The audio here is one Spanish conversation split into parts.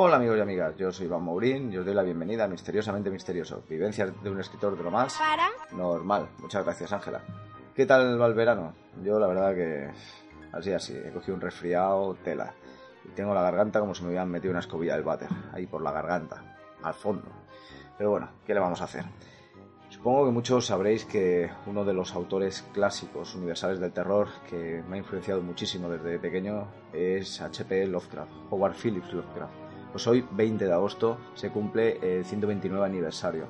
Hola amigos y amigas, yo soy Iván Mourín y os doy la bienvenida a Misteriosamente Misterioso, vivencias de un escritor de lo más Para. normal. Muchas gracias Ángela. ¿Qué tal va el verano? Yo la verdad que así así, he cogido un resfriado, tela. Y tengo la garganta como si me hubieran metido una escobilla del váter, ahí por la garganta, al fondo. Pero bueno, ¿qué le vamos a hacer? Supongo que muchos sabréis que uno de los autores clásicos universales del terror que me ha influenciado muchísimo desde pequeño es H.P. Lovecraft, Howard Phillips Lovecraft. Pues hoy, 20 de agosto, se cumple el 129 aniversario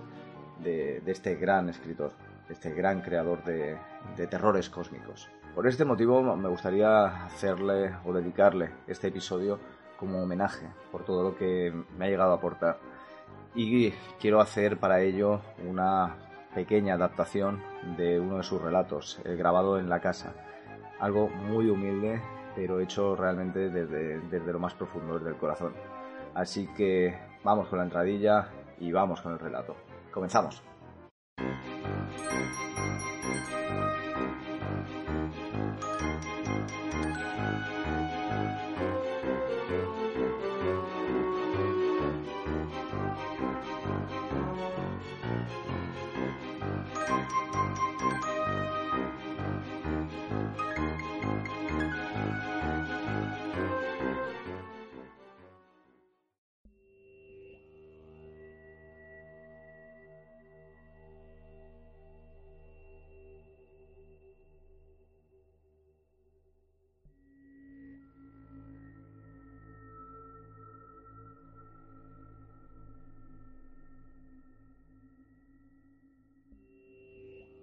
de, este gran escritor, de este gran creador de, de terrores cósmicos. Por este motivo me gustaría hacerle o dedicarle este episodio como homenaje por todo lo que me ha llegado a aportar. Y quiero hacer para ello una pequeña adaptación de uno de sus relatos, eh, grabado en la casa. Algo muy humilde, pero hecho realmente desde, desde lo más profundo, desde el corazón. Así que vamos con la entradilla y vamos con el relato. Comenzamos.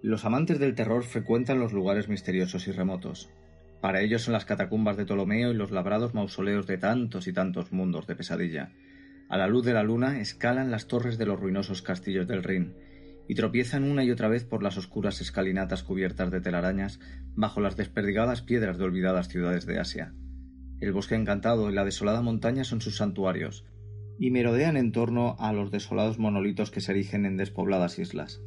Los amantes del terror frecuentan los lugares misteriosos y remotos. Para ellos son las catacumbas de Ptolomeo y los labrados mausoleos de tantos y tantos mundos de pesadilla. A la luz de la luna escalan las torres de los ruinosos castillos del Rin y tropiezan una y otra vez por las oscuras escalinatas cubiertas de telarañas bajo las desperdigadas piedras de olvidadas ciudades de Asia. El bosque encantado y la desolada montaña son sus santuarios, y merodean en torno a los desolados monolitos que se erigen en despobladas islas.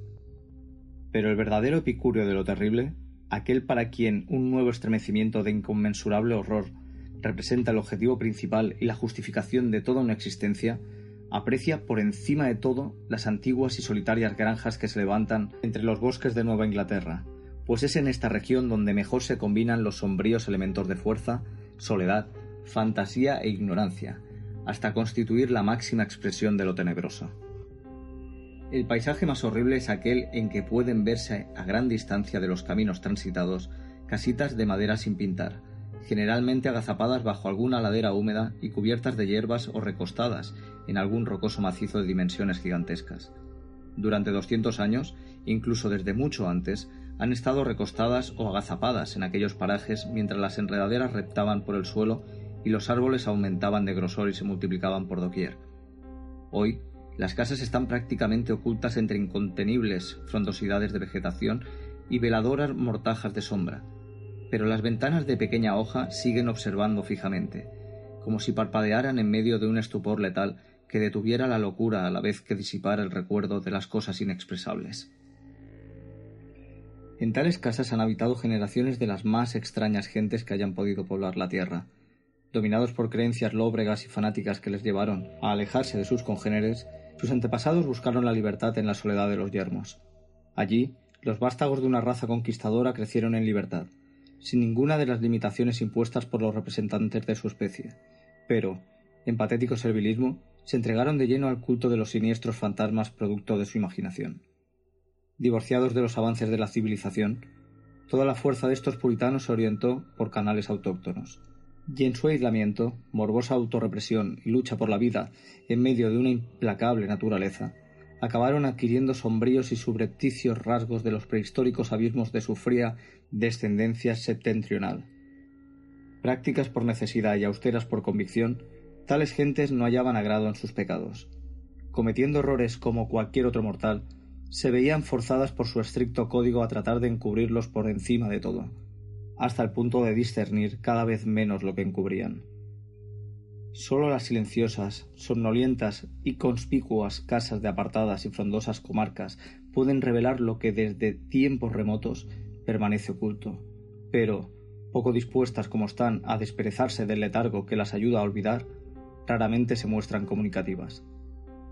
Pero el verdadero epicúreo de lo terrible, aquel para quien un nuevo estremecimiento de inconmensurable horror representa el objetivo principal y la justificación de toda una existencia, aprecia por encima de todo las antiguas y solitarias granjas que se levantan entre los bosques de Nueva Inglaterra, pues es en esta región donde mejor se combinan los sombríos elementos de fuerza, soledad, fantasía e ignorancia, hasta constituir la máxima expresión de lo tenebroso. El paisaje más horrible es aquel en que pueden verse a gran distancia de los caminos transitados casitas de madera sin pintar, generalmente agazapadas bajo alguna ladera húmeda y cubiertas de hierbas o recostadas en algún rocoso macizo de dimensiones gigantescas. Durante 200 años, incluso desde mucho antes, han estado recostadas o agazapadas en aquellos parajes mientras las enredaderas reptaban por el suelo y los árboles aumentaban de grosor y se multiplicaban por doquier. Hoy, las casas están prácticamente ocultas entre incontenibles frondosidades de vegetación y veladoras mortajas de sombra, pero las ventanas de pequeña hoja siguen observando fijamente, como si parpadearan en medio de un estupor letal que detuviera la locura a la vez que disipara el recuerdo de las cosas inexpresables. En tales casas han habitado generaciones de las más extrañas gentes que hayan podido poblar la tierra, dominados por creencias lóbregas y fanáticas que les llevaron a alejarse de sus congéneres, sus antepasados buscaron la libertad en la soledad de los yermos. Allí, los vástagos de una raza conquistadora crecieron en libertad, sin ninguna de las limitaciones impuestas por los representantes de su especie, pero, en patético servilismo, se entregaron de lleno al culto de los siniestros fantasmas producto de su imaginación. Divorciados de los avances de la civilización, toda la fuerza de estos puritanos se orientó por canales autóctonos y en su aislamiento, morbosa autorrepresión y lucha por la vida en medio de una implacable naturaleza, acabaron adquiriendo sombríos y subrepticios rasgos de los prehistóricos abismos de su fría descendencia septentrional. Prácticas por necesidad y austeras por convicción, tales gentes no hallaban agrado en sus pecados. Cometiendo errores como cualquier otro mortal, se veían forzadas por su estricto código a tratar de encubrirlos por encima de todo, hasta el punto de discernir cada vez menos lo que encubrían. Solo las silenciosas, somnolientas y conspicuas casas de apartadas y frondosas comarcas pueden revelar lo que desde tiempos remotos permanece oculto. Pero, poco dispuestas como están a desperezarse del letargo que las ayuda a olvidar, raramente se muestran comunicativas.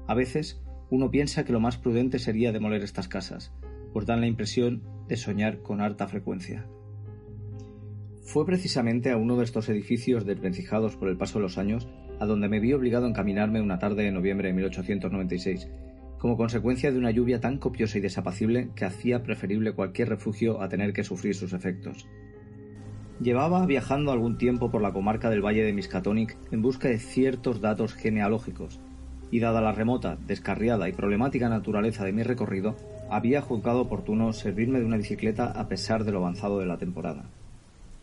A veces, uno piensa que lo más prudente sería demoler estas casas, pues dan la impresión de soñar con harta frecuencia. Fue precisamente a uno de estos edificios desvencijados por el paso de los años a donde me vi obligado a encaminarme una tarde de noviembre de 1896, como consecuencia de una lluvia tan copiosa y desapacible que hacía preferible cualquier refugio a tener que sufrir sus efectos. Llevaba viajando algún tiempo por la comarca del Valle de Miskatonic en busca de ciertos datos genealógicos, y dada la remota, descarriada y problemática naturaleza de mi recorrido, había juzgado oportuno servirme de una bicicleta a pesar de lo avanzado de la temporada.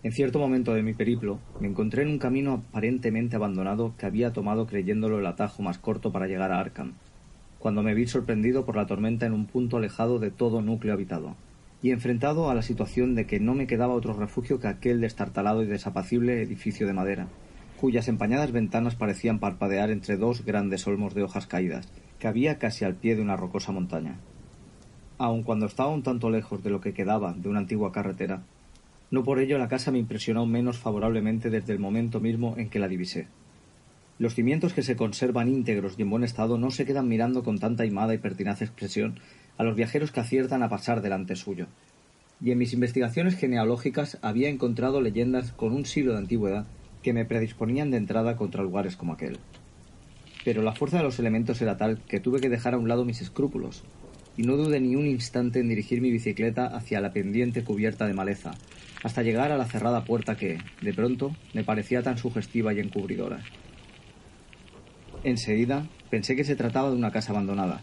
En cierto momento de mi periplo me encontré en un camino aparentemente abandonado que había tomado creyéndolo el atajo más corto para llegar a Arkham, cuando me vi sorprendido por la tormenta en un punto alejado de todo núcleo habitado, y enfrentado a la situación de que no me quedaba otro refugio que aquel destartalado y desapacible edificio de madera, cuyas empañadas ventanas parecían parpadear entre dos grandes olmos de hojas caídas, que había casi al pie de una rocosa montaña. Aun cuando estaba un tanto lejos de lo que quedaba de una antigua carretera, no por ello la casa me impresionó menos favorablemente desde el momento mismo en que la divisé. Los cimientos que se conservan íntegros y en buen estado no se quedan mirando con tanta imada y pertinaz expresión a los viajeros que aciertan a pasar delante suyo. Y en mis investigaciones genealógicas había encontrado leyendas con un siglo de antigüedad que me predisponían de entrada contra lugares como aquel. Pero la fuerza de los elementos era tal que tuve que dejar a un lado mis escrúpulos, y no dudé ni un instante en dirigir mi bicicleta hacia la pendiente cubierta de maleza, hasta llegar a la cerrada puerta que, de pronto, me parecía tan sugestiva y encubridora. Enseguida pensé que se trataba de una casa abandonada,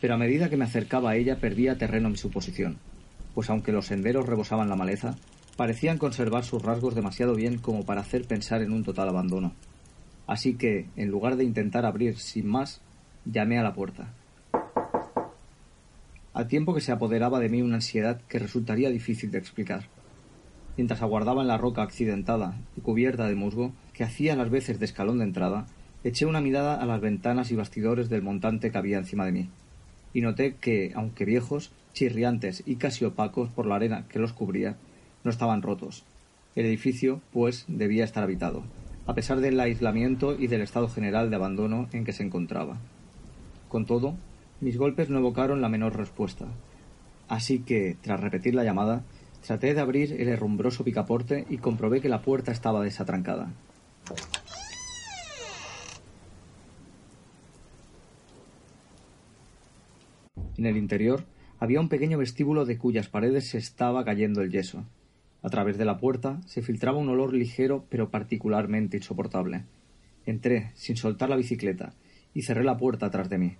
pero a medida que me acercaba a ella perdía terreno mi suposición, pues aunque los senderos rebosaban la maleza, parecían conservar sus rasgos demasiado bien como para hacer pensar en un total abandono. Así que, en lugar de intentar abrir sin más, llamé a la puerta. Al tiempo que se apoderaba de mí una ansiedad que resultaría difícil de explicar mientras aguardaba en la roca accidentada y cubierta de musgo, que hacía las veces de escalón de entrada, eché una mirada a las ventanas y bastidores del montante que había encima de mí, y noté que, aunque viejos, chirriantes y casi opacos por la arena que los cubría, no estaban rotos. El edificio, pues, debía estar habitado, a pesar del aislamiento y del estado general de abandono en que se encontraba. Con todo, mis golpes no evocaron la menor respuesta, así que, tras repetir la llamada, Traté de abrir el herrumbroso picaporte y comprobé que la puerta estaba desatrancada. En el interior había un pequeño vestíbulo de cuyas paredes se estaba cayendo el yeso. A través de la puerta se filtraba un olor ligero pero particularmente insoportable. Entré, sin soltar la bicicleta, y cerré la puerta tras de mí.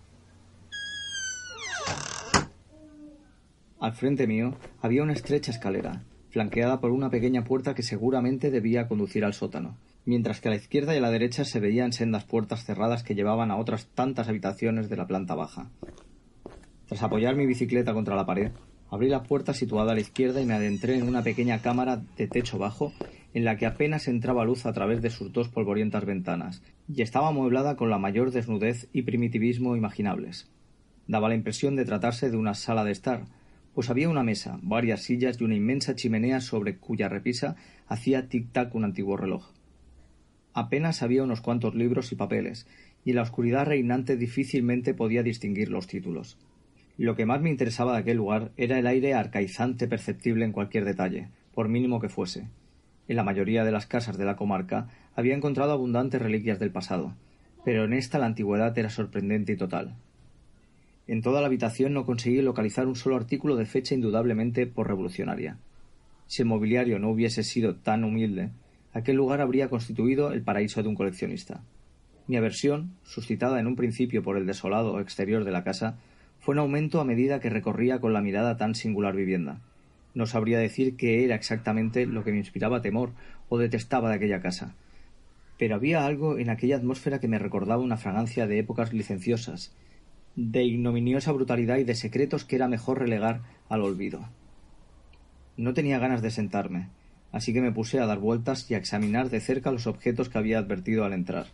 Al frente mío había una estrecha escalera, flanqueada por una pequeña puerta que seguramente debía conducir al sótano, mientras que a la izquierda y a la derecha se veían sendas puertas cerradas que llevaban a otras tantas habitaciones de la planta baja. Tras apoyar mi bicicleta contra la pared, abrí la puerta situada a la izquierda y me adentré en una pequeña cámara de techo bajo en la que apenas entraba luz a través de sus dos polvorientas ventanas, y estaba amueblada con la mayor desnudez y primitivismo imaginables. Daba la impresión de tratarse de una sala de estar, pues había una mesa, varias sillas y una inmensa chimenea sobre cuya repisa hacía tic-tac un antiguo reloj. Apenas había unos cuantos libros y papeles, y en la oscuridad reinante difícilmente podía distinguir los títulos. Lo que más me interesaba de aquel lugar era el aire arcaizante perceptible en cualquier detalle, por mínimo que fuese. En la mayoría de las casas de la comarca había encontrado abundantes reliquias del pasado, pero en esta la antigüedad era sorprendente y total. En toda la habitación no conseguí localizar un solo artículo de fecha indudablemente por revolucionaria. Si el mobiliario no hubiese sido tan humilde, aquel lugar habría constituido el paraíso de un coleccionista. Mi aversión, suscitada en un principio por el desolado exterior de la casa, fue en aumento a medida que recorría con la mirada tan singular vivienda. No sabría decir qué era exactamente lo que me inspiraba temor o detestaba de aquella casa. Pero había algo en aquella atmósfera que me recordaba una fragancia de épocas licenciosas, de ignominiosa brutalidad y de secretos que era mejor relegar al olvido. No tenía ganas de sentarme, así que me puse a dar vueltas y a examinar de cerca los objetos que había advertido al entrar.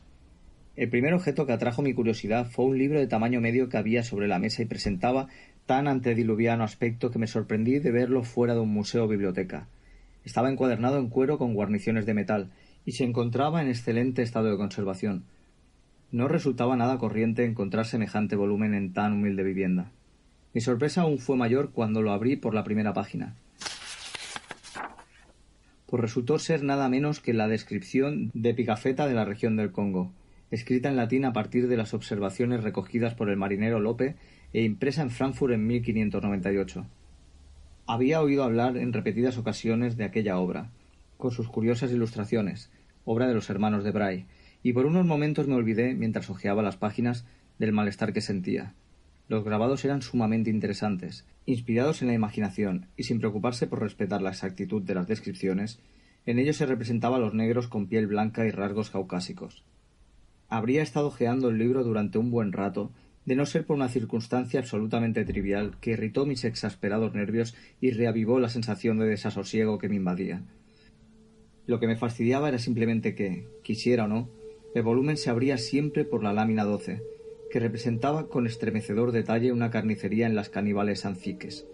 El primer objeto que atrajo mi curiosidad fue un libro de tamaño medio que había sobre la mesa y presentaba tan antediluviano aspecto que me sorprendí de verlo fuera de un museo o biblioteca. Estaba encuadernado en cuero con guarniciones de metal y se encontraba en excelente estado de conservación. No resultaba nada corriente encontrar semejante volumen en tan humilde vivienda. Mi sorpresa aún fue mayor cuando lo abrí por la primera página. Pues resultó ser nada menos que la descripción de Picafetta de la región del Congo, escrita en latín a partir de las observaciones recogidas por el marinero Lope e impresa en Frankfurt en 1598. Había oído hablar en repetidas ocasiones de aquella obra, con sus curiosas ilustraciones, obra de los hermanos de Bray, y por unos momentos me olvidé, mientras hojeaba las páginas, del malestar que sentía. Los grabados eran sumamente interesantes, inspirados en la imaginación, y sin preocuparse por respetar la exactitud de las descripciones, en ellos se representaba a los negros con piel blanca y rasgos caucásicos. Habría estado hojeando el libro durante un buen rato, de no ser por una circunstancia absolutamente trivial que irritó mis exasperados nervios y reavivó la sensación de desasosiego que me invadía. Lo que me fastidiaba era simplemente que, quisiera o no, el volumen se abría siempre por la lámina doce, que representaba con estremecedor detalle una carnicería en las caníbales anciques.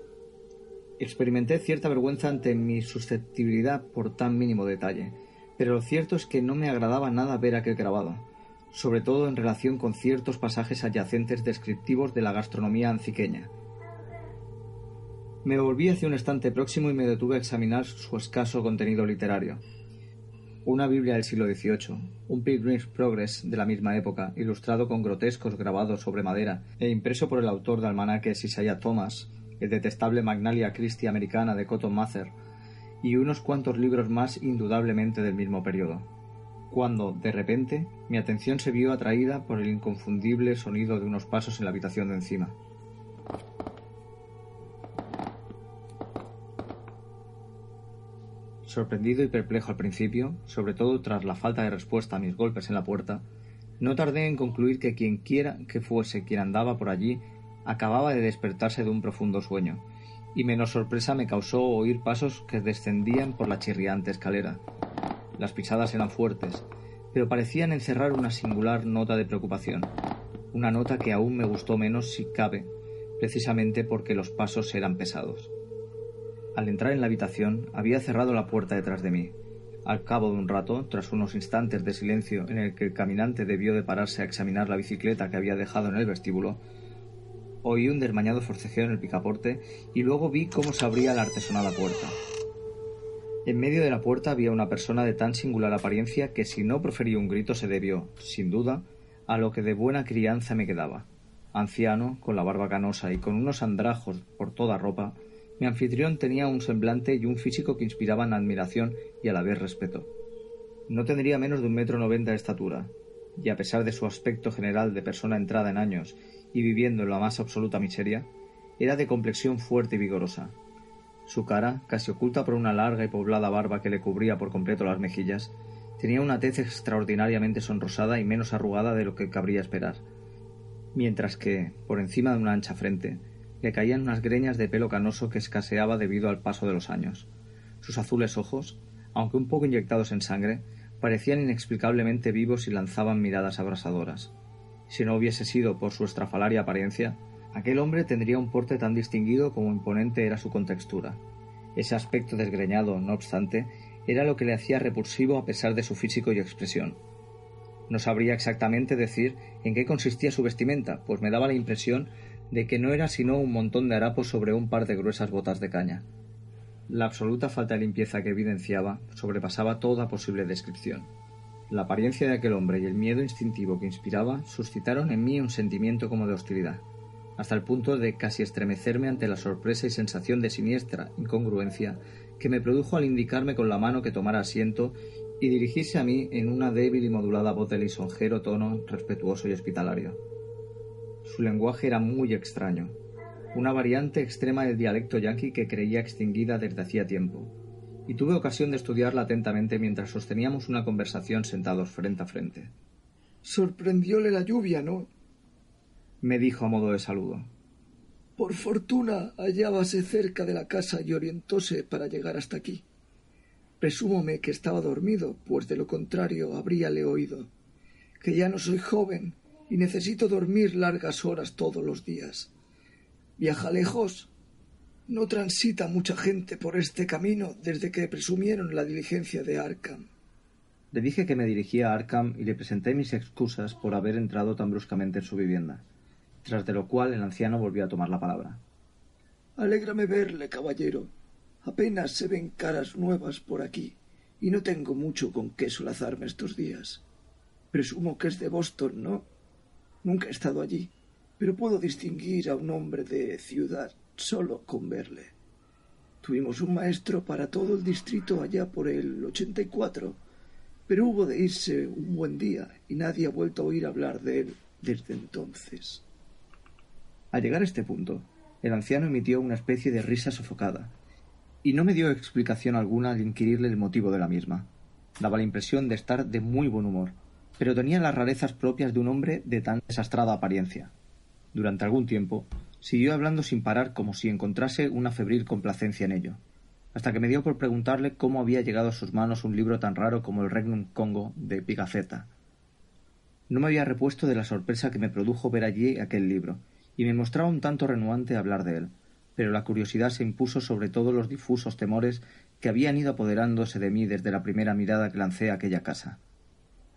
Experimenté cierta vergüenza ante mi susceptibilidad por tan mínimo detalle, pero lo cierto es que no me agradaba nada ver aquel grabado, sobre todo en relación con ciertos pasajes adyacentes descriptivos de la gastronomía anciqueña. Me volví hacia un estante próximo y me detuve a examinar su escaso contenido literario. Una Biblia del siglo XVIII, un Pilgrim's Progress de la misma época, ilustrado con grotescos grabados sobre madera e impreso por el autor de almanaques Isaiah Thomas, el detestable Magnalia Christi americana de Cotton Mather, y unos cuantos libros más indudablemente del mismo periodo cuando, de repente, mi atención se vio atraída por el inconfundible sonido de unos pasos en la habitación de encima. Sorprendido y perplejo al principio, sobre todo tras la falta de respuesta a mis golpes en la puerta, no tardé en concluir que quien quiera que fuese quien andaba por allí acababa de despertarse de un profundo sueño, y menos sorpresa me causó oír pasos que descendían por la chirriante escalera, las pisadas eran fuertes, pero parecían encerrar una singular nota de preocupación, una nota que aún me gustó menos si cabe, precisamente porque los pasos eran pesados. Al entrar en la habitación había cerrado la puerta detrás de mí. Al cabo de un rato, tras unos instantes de silencio en el que el caminante debió de pararse a examinar la bicicleta que había dejado en el vestíbulo, oí un desmañado forcejeo en el picaporte y luego vi cómo se abría la artesonada puerta. En medio de la puerta había una persona de tan singular apariencia que si no profería un grito se debió, sin duda, a lo que de buena crianza me quedaba. Anciano, con la barba canosa y con unos andrajos por toda ropa, mi anfitrión tenía un semblante y un físico que inspiraban admiración y a la vez respeto. No tendría menos de un metro noventa de estatura, y a pesar de su aspecto general de persona entrada en años y viviendo en la más absoluta miseria, era de complexión fuerte y vigorosa, su cara, casi oculta por una larga y poblada barba que le cubría por completo las mejillas, tenía una tez extraordinariamente sonrosada y menos arrugada de lo que cabría esperar, mientras que, por encima de una ancha frente, le caían unas greñas de pelo canoso que escaseaba debido al paso de los años. Sus azules ojos, aunque un poco inyectados en sangre, parecían inexplicablemente vivos y lanzaban miradas abrasadoras. Si no hubiese sido por su estrafalaria apariencia, Aquel hombre tendría un porte tan distinguido como imponente era su contextura. Ese aspecto desgreñado, no obstante, era lo que le hacía repulsivo a pesar de su físico y expresión. No sabría exactamente decir en qué consistía su vestimenta, pues me daba la impresión de que no era sino un montón de harapos sobre un par de gruesas botas de caña. La absoluta falta de limpieza que evidenciaba sobrepasaba toda posible descripción. La apariencia de aquel hombre y el miedo instintivo que inspiraba suscitaron en mí un sentimiento como de hostilidad hasta el punto de casi estremecerme ante la sorpresa y sensación de siniestra incongruencia que me produjo al indicarme con la mano que tomara asiento y dirigirse a mí en una débil y modulada voz de lisonjero tono respetuoso y hospitalario. Su lenguaje era muy extraño, una variante extrema del dialecto yaqui que creía extinguida desde hacía tiempo, y tuve ocasión de estudiarla atentamente mientras sosteníamos una conversación sentados frente a frente. Sorprendióle la lluvia, ¿no? me dijo a modo de saludo. Por fortuna hallábase cerca de la casa y orientóse para llegar hasta aquí. Presúmome que estaba dormido, pues de lo contrario habríale oído. Que ya no soy joven y necesito dormir largas horas todos los días. Viaja lejos. No transita mucha gente por este camino desde que presumieron la diligencia de Arkham. Le dije que me dirigía a Arkham y le presenté mis excusas por haber entrado tan bruscamente en su vivienda, tras de lo cual el anciano volvió a tomar la palabra. Alégrame verle, caballero. Apenas se ven caras nuevas por aquí, y no tengo mucho con qué solazarme estos días. Presumo que es de Boston, ¿no? Nunca he estado allí, pero puedo distinguir a un hombre de ciudad solo con verle. Tuvimos un maestro para todo el distrito allá por el ochenta y cuatro, pero hubo de irse un buen día y nadie ha vuelto a oír hablar de él desde entonces. Al llegar a este punto, el anciano emitió una especie de risa sofocada, y no me dio explicación alguna al inquirirle el motivo de la misma. Daba la impresión de estar de muy buen humor, pero tenía las rarezas propias de un hombre de tan desastrada apariencia. Durante algún tiempo siguió hablando sin parar como si encontrase una febril complacencia en ello, hasta que me dio por preguntarle cómo había llegado a sus manos un libro tan raro como el Regnum Congo de Pigafetta. No me había repuesto de la sorpresa que me produjo ver allí aquel libro, y me mostraba un tanto renuante hablar de él, pero la curiosidad se impuso sobre todos los difusos temores que habían ido apoderándose de mí desde la primera mirada que lancé a aquella casa.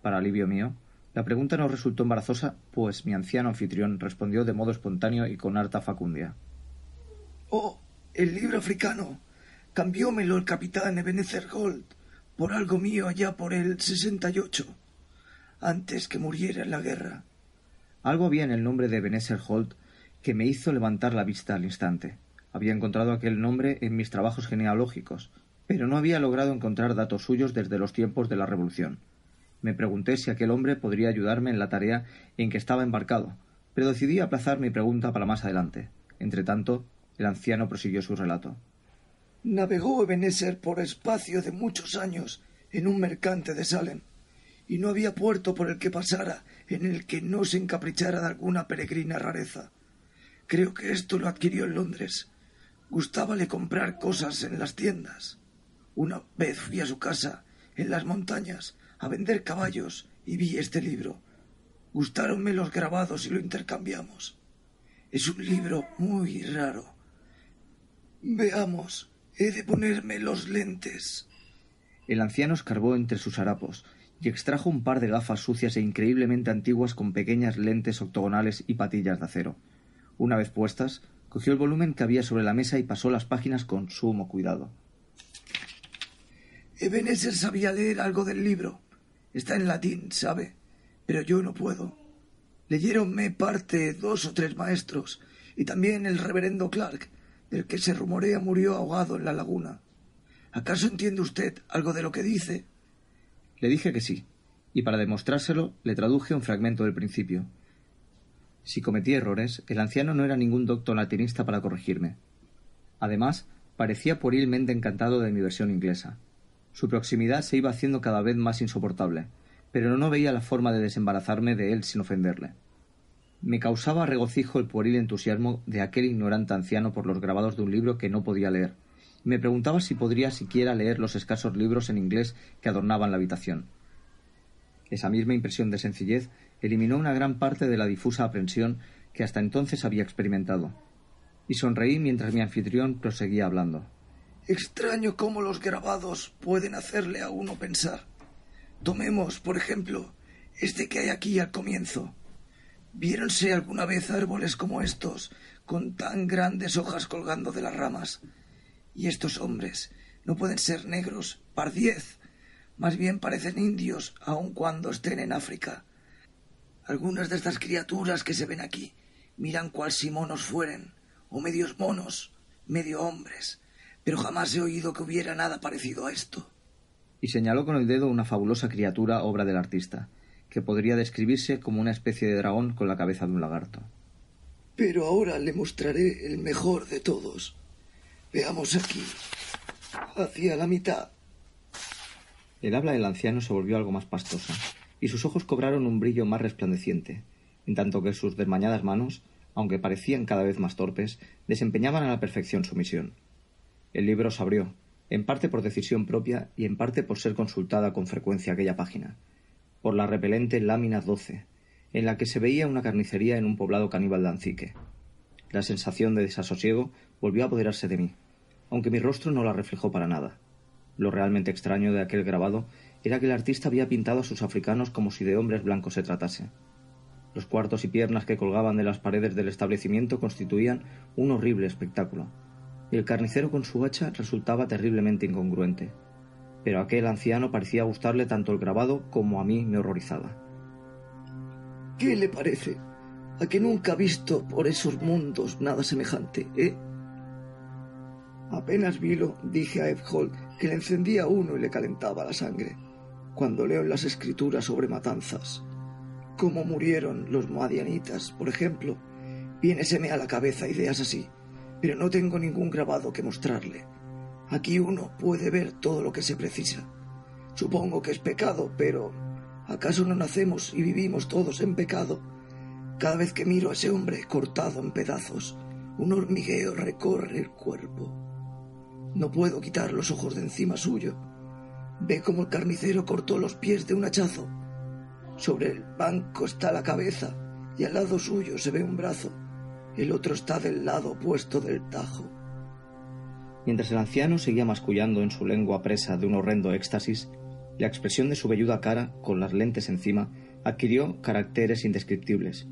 Para alivio mío, la pregunta no resultó embarazosa, pues mi anciano anfitrión respondió de modo espontáneo y con harta facundia. Oh, el libro africano. Cambiómelo el capitán Ebenezer Gold por algo mío allá por el sesenta y ocho, antes que muriera en la guerra. Algo había en el nombre de Ebenezer Holt que me hizo levantar la vista al instante. Había encontrado aquel nombre en mis trabajos genealógicos, pero no había logrado encontrar datos suyos desde los tiempos de la Revolución. Me pregunté si aquel hombre podría ayudarme en la tarea en que estaba embarcado, pero decidí aplazar mi pregunta para más adelante. Entretanto, el anciano prosiguió su relato. Navegó Ebenezer por espacio de muchos años en un mercante de Salem, y no había puerto por el que pasara en el que no se encaprichara de alguna peregrina rareza. Creo que esto lo adquirió en Londres. Gustábale comprar cosas en las tiendas. Una vez fui a su casa, en las montañas, a vender caballos y vi este libro. Gustáronme los grabados y lo intercambiamos. Es un libro muy raro. Veamos, he de ponerme los lentes. El anciano escarbó entre sus harapos y extrajo un par de gafas sucias e increíblemente antiguas con pequeñas lentes octogonales y patillas de acero. Una vez puestas, cogió el volumen que había sobre la mesa y pasó las páginas con sumo cuidado. Ebenezer sabía leer algo del libro. Está en latín, sabe, pero yo no puedo. Leyéronme parte dos o tres maestros, y también el reverendo Clark, del que se rumorea murió ahogado en la laguna. ¿Acaso entiende usted algo de lo que dice? Le dije que sí, y para demostrárselo le traduje un fragmento del principio. Si cometí errores, el anciano no era ningún doctor latinista para corregirme. Además, parecía puerilmente encantado de mi versión inglesa. Su proximidad se iba haciendo cada vez más insoportable, pero no veía la forma de desembarazarme de él sin ofenderle. Me causaba regocijo el pueril entusiasmo de aquel ignorante anciano por los grabados de un libro que no podía leer, y me preguntaba si podría siquiera leer los escasos libros en inglés que adornaban la habitación. Esa misma impresión de sencillez eliminó una gran parte de la difusa aprensión que hasta entonces había experimentado, y sonreí mientras mi anfitrión proseguía hablando. Extraño cómo los grabados pueden hacerle a uno pensar. Tomemos, por ejemplo, este que hay aquí al comienzo. ¿Viéronse alguna vez árboles como estos, con tan grandes hojas colgando de las ramas? Y estos hombres no pueden ser negros, pardiez. Más bien parecen indios, aun cuando estén en África. Algunas de estas criaturas que se ven aquí miran cual si monos fueren, o medios monos, medio hombres, pero jamás he oído que hubiera nada parecido a esto. Y señaló con el dedo una fabulosa criatura obra del artista, que podría describirse como una especie de dragón con la cabeza de un lagarto. Pero ahora le mostraré el mejor de todos. Veamos aquí, hacia la mitad. El habla del anciano se volvió algo más pastosa, y sus ojos cobraron un brillo más resplandeciente, en tanto que sus desmañadas manos, aunque parecían cada vez más torpes, desempeñaban a la perfección su misión. El libro se abrió, en parte por decisión propia y en parte por ser consultada con frecuencia aquella página, por la repelente lámina 12, en la que se veía una carnicería en un poblado caníbal de Ancique. La sensación de desasosiego volvió a apoderarse de mí, aunque mi rostro no la reflejó para nada. Lo realmente extraño de aquel grabado era que el artista había pintado a sus africanos como si de hombres blancos se tratase. Los cuartos y piernas que colgaban de las paredes del establecimiento constituían un horrible espectáculo, el carnicero con su hacha resultaba terriblemente incongruente. Pero aquel anciano parecía gustarle tanto el grabado como a mí me horrorizaba. ¿Qué le parece? A que nunca ha visto por esos mundos nada semejante, ¿eh? Apenas vilo, dije a Holt que le encendía uno y le calentaba la sangre. Cuando leo en las escrituras sobre matanzas, cómo murieron los madianitas, por ejemplo, viéneseme a la cabeza ideas así pero no tengo ningún grabado que mostrarle. Aquí uno puede ver todo lo que se precisa. Supongo que es pecado, pero ¿acaso no nacemos y vivimos todos en pecado? Cada vez que miro a ese hombre cortado en pedazos, un hormigueo recorre el cuerpo. No puedo quitar los ojos de encima suyo. Ve cómo el carnicero cortó los pies de un hachazo. Sobre el banco está la cabeza y al lado suyo se ve un brazo. El otro está del lado opuesto del Tajo. Mientras el anciano seguía mascullando en su lengua presa de un horrendo éxtasis, la expresión de su velluda cara, con las lentes encima, adquirió caracteres indescriptibles.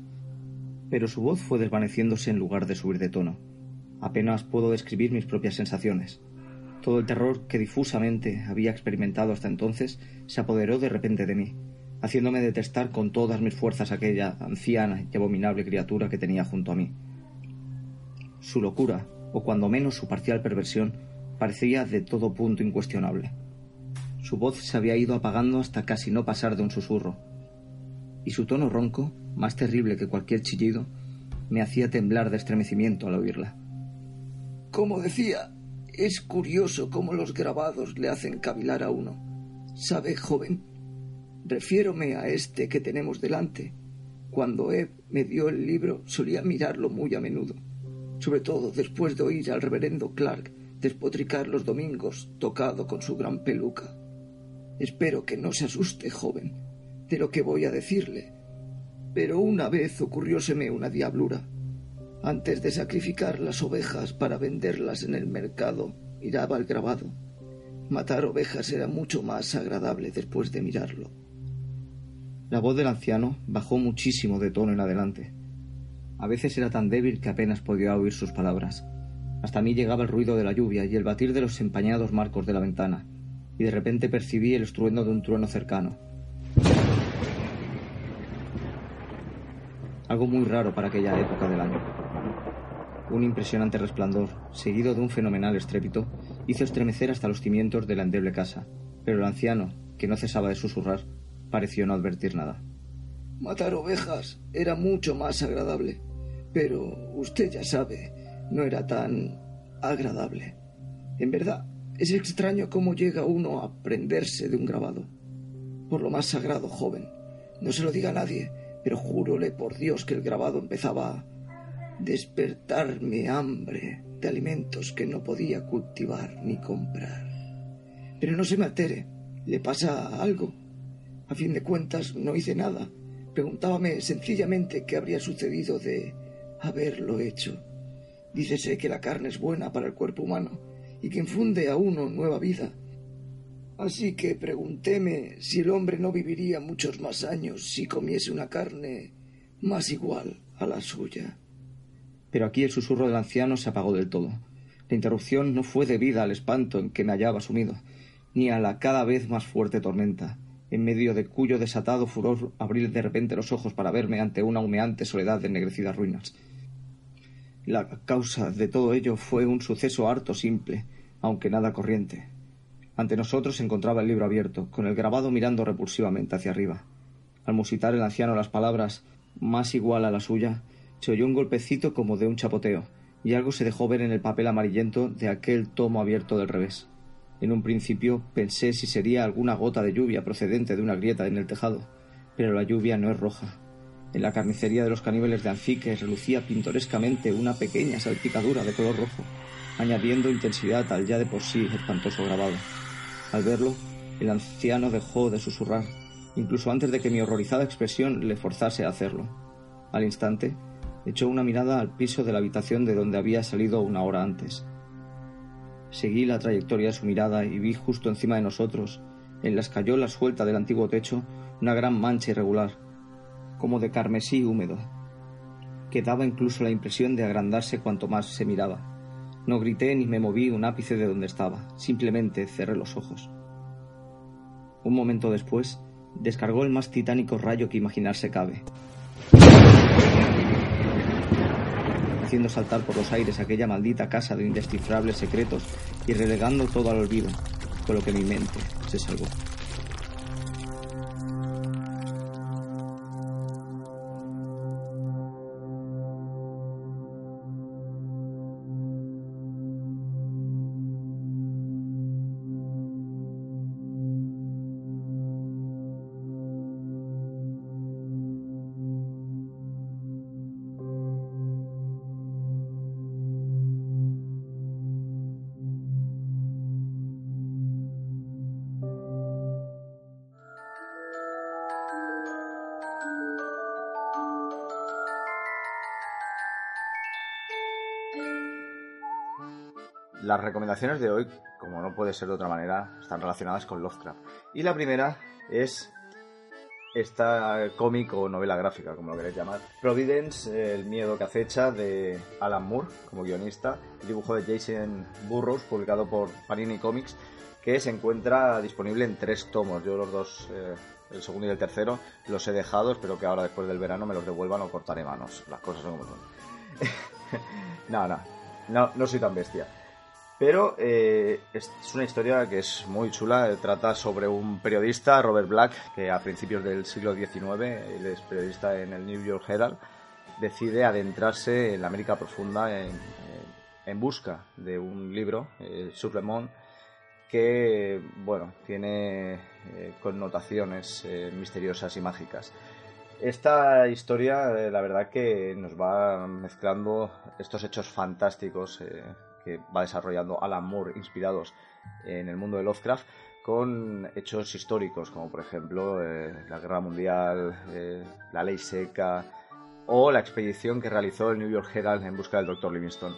Pero su voz fue desvaneciéndose en lugar de subir de tono. Apenas puedo describir mis propias sensaciones. Todo el terror que difusamente había experimentado hasta entonces se apoderó de repente de mí, haciéndome detestar con todas mis fuerzas aquella anciana y abominable criatura que tenía junto a mí. Su locura, o cuando menos su parcial perversión, parecía de todo punto incuestionable. Su voz se había ido apagando hasta casi no pasar de un susurro, y su tono ronco, más terrible que cualquier chillido, me hacía temblar de estremecimiento al oírla. Como decía, es curioso cómo los grabados le hacen cavilar a uno. ¿Sabe, joven? Refiérome a este que tenemos delante. Cuando Eve me dio el libro solía mirarlo muy a menudo sobre todo después de oír al reverendo Clark despotricar los domingos tocado con su gran peluca. Espero que no se asuste, joven, de lo que voy a decirle. Pero una vez ocurrióseme una diablura. Antes de sacrificar las ovejas para venderlas en el mercado, miraba el grabado. Matar ovejas era mucho más agradable después de mirarlo. La voz del anciano bajó muchísimo de tono en adelante. A veces era tan débil que apenas podía oír sus palabras. Hasta mí llegaba el ruido de la lluvia y el batir de los empañados marcos de la ventana, y de repente percibí el estruendo de un trueno cercano. Algo muy raro para aquella época del año. Un impresionante resplandor, seguido de un fenomenal estrépito, hizo estremecer hasta los cimientos de la endeble casa, pero el anciano, que no cesaba de susurrar, pareció no advertir nada. Matar ovejas era mucho más agradable. Pero usted ya sabe, no era tan agradable. En verdad, es extraño cómo llega uno a prenderse de un grabado. Por lo más sagrado, joven. No se lo diga a nadie, pero júrole por Dios que el grabado empezaba a despertarme hambre de alimentos que no podía cultivar ni comprar. Pero no se me altere, ¿le pasa algo? A fin de cuentas, no hice nada. Preguntábame sencillamente qué habría sucedido de haberlo hecho. Dícese que la carne es buena para el cuerpo humano y que infunde a uno nueva vida. Así que preguntéme si el hombre no viviría muchos más años si comiese una carne más igual a la suya. Pero aquí el susurro del anciano se apagó del todo. La interrupción no fue debida al espanto en que me hallaba sumido, ni a la cada vez más fuerte tormenta, en medio de cuyo desatado furor abrí de repente los ojos para verme ante una humeante soledad de ennegrecidas ruinas. La causa de todo ello fue un suceso harto simple, aunque nada corriente. Ante nosotros se encontraba el libro abierto, con el grabado mirando repulsivamente hacia arriba. Al musitar el anciano las palabras más igual a la suya, Se oyó un golpecito como de un chapoteo, y algo se dejó ver en el papel amarillento de aquel tomo abierto del revés. En un principio pensé si sería alguna gota de lluvia procedente de una grieta en el tejado, pero la lluvia no es roja. En la carnicería de los caníbales de Anfique relucía pintorescamente una pequeña salpicadura de color rojo, añadiendo intensidad al ya de por sí espantoso grabado. Al verlo, el anciano dejó de susurrar, incluso antes de que mi horrorizada expresión le forzase a hacerlo. Al instante, echó una mirada al piso de la habitación de donde había salido una hora antes. Seguí la trayectoria de su mirada y vi justo encima de nosotros, en la escayola suelta del antiguo techo, una gran mancha irregular, como de carmesí húmedo, que daba incluso la impresión de agrandarse cuanto más se miraba. No grité ni me moví un ápice de donde estaba, simplemente cerré los ojos. Un momento después, descargó el más titánico rayo que imaginarse cabe. haciendo saltar por los aires aquella maldita casa de indescifrables secretos y relegando todo al olvido, con lo que mi mente se salvó. Las recomendaciones de hoy, como no puede ser de otra manera, están relacionadas con Lovecraft. Y la primera es esta cómic o novela gráfica, como lo queréis llamar. Providence, el miedo que acecha, de Alan Moore como guionista, dibujo de Jason Burroughs, publicado por Panini Comics, que se encuentra disponible en tres tomos. Yo los dos, eh, el segundo y el tercero, los he dejado, espero que ahora después del verano me los devuelvan o cortaré manos. Las cosas son como son. no, no, no, no soy tan bestia. Pero eh, es una historia que es muy chula. Trata sobre un periodista, Robert Black, que a principios del siglo XIX, él es periodista en el New York Herald, decide adentrarse en la América profunda en, busca de un libro, eh, Supplement, que bueno, tiene eh, connotaciones eh, misteriosas y mágicas. Esta historia, la verdad que nos va mezclando estos hechos fantásticos que va desarrollando Alan Moore inspirados en el mundo de Lovecraft con hechos históricos como por ejemplo eh, la guerra mundial, eh, la ley seca o la expedición que realizó el New York Herald en busca del Dr. Livingstone.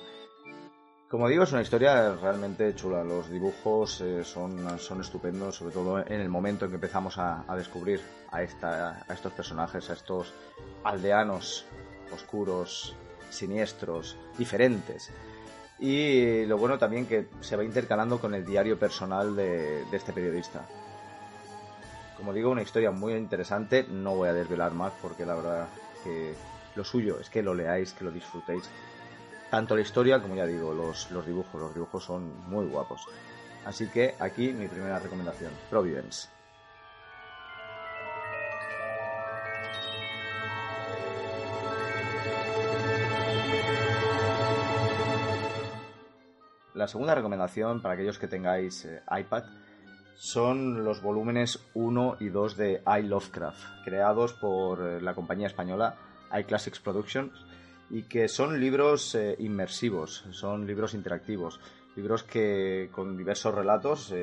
Como digo, es una historia realmente chula. Los dibujos eh, son, son estupendos, sobre todo en el momento en que empezamos a, descubrir a, esta, a estos personajes, a estos aldeanos oscuros, siniestros, diferentes. Y lo bueno también que se va intercalando con el diario personal de, este periodista. Como digo, una historia muy interesante. No voy a desvelar más porque la verdad que lo suyo es que lo leáis, que lo disfrutéis. Tanto la historia como ya digo, los, los dibujos. Los dibujos son muy guapos. Así que aquí mi primera recomendación, Providence. La segunda recomendación para aquellos que tengáis eh, iPad son los volúmenes 1 y 2 de iLovecraft, creados por eh, la compañía española iClassics Productions y que son libros eh, inmersivos, son libros interactivos, libros que con diversos relatos,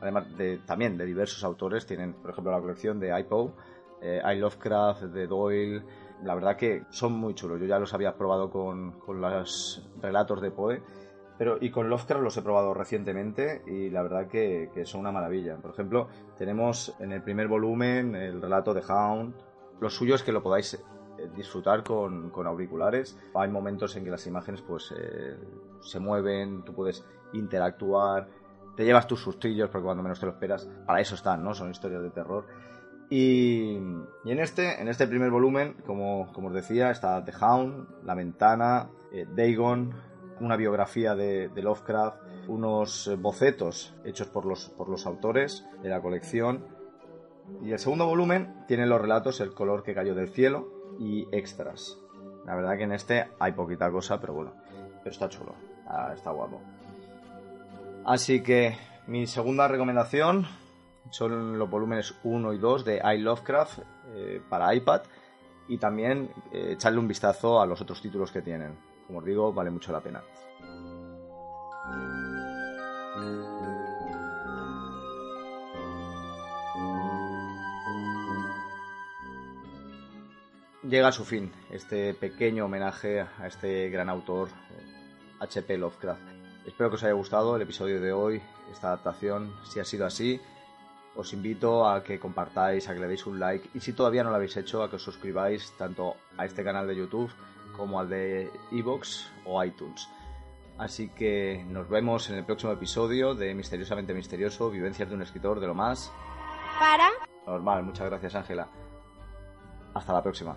además de, también de diversos autores, tienen por ejemplo la colección de iPoe, iLovecraft, de Doyle, la verdad que son muy chulos, yo ya los había probado con, con los relatos de Poe pero, y con Lovecraft los he probado recientemente y la verdad que, son una maravilla. Por ejemplo, tenemos en el primer volumen el relato de Hound. Lo suyo es que lo podáis eh, disfrutar con, auriculares. Hay momentos en que las imágenes pues eh, se mueven, tú puedes interactuar, te llevas tus sustillos porque cuando menos te lo esperas, para eso están, ¿no? Son historias de terror. Y, en, este, en este primer volumen, como, como os decía, está The Hound, La Ventana, eh, Dagon, una biografía de, Lovecraft, unos bocetos hechos por los, por los autores de la colección. Y el segundo volumen tiene los relatos El color que cayó del cielo y extras. La verdad que en este hay poquita cosa, pero bueno, pero está chulo, ah, está guapo. Así que mi segunda recomendación son los volúmenes 1 y 2 de I Lovecraft eh, para iPad y también eh, echarle un vistazo a los otros títulos que tienen. Como os digo, vale mucho la pena. Llega a su fin este pequeño homenaje a este gran autor, H.P. Lovecraft. Espero que os haya gustado el episodio de hoy, esta adaptación. Si ha sido así, os invito a que compartáis, a que le deis un like y si todavía no lo habéis hecho, a que os suscribáis tanto a este canal de YouTube como al de Evox o iTunes. Así que nos vemos en el próximo episodio de Misteriosamente Misterioso, Vivencias de un escritor de lo más... Para. Normal, muchas gracias Ángela. Hasta la próxima.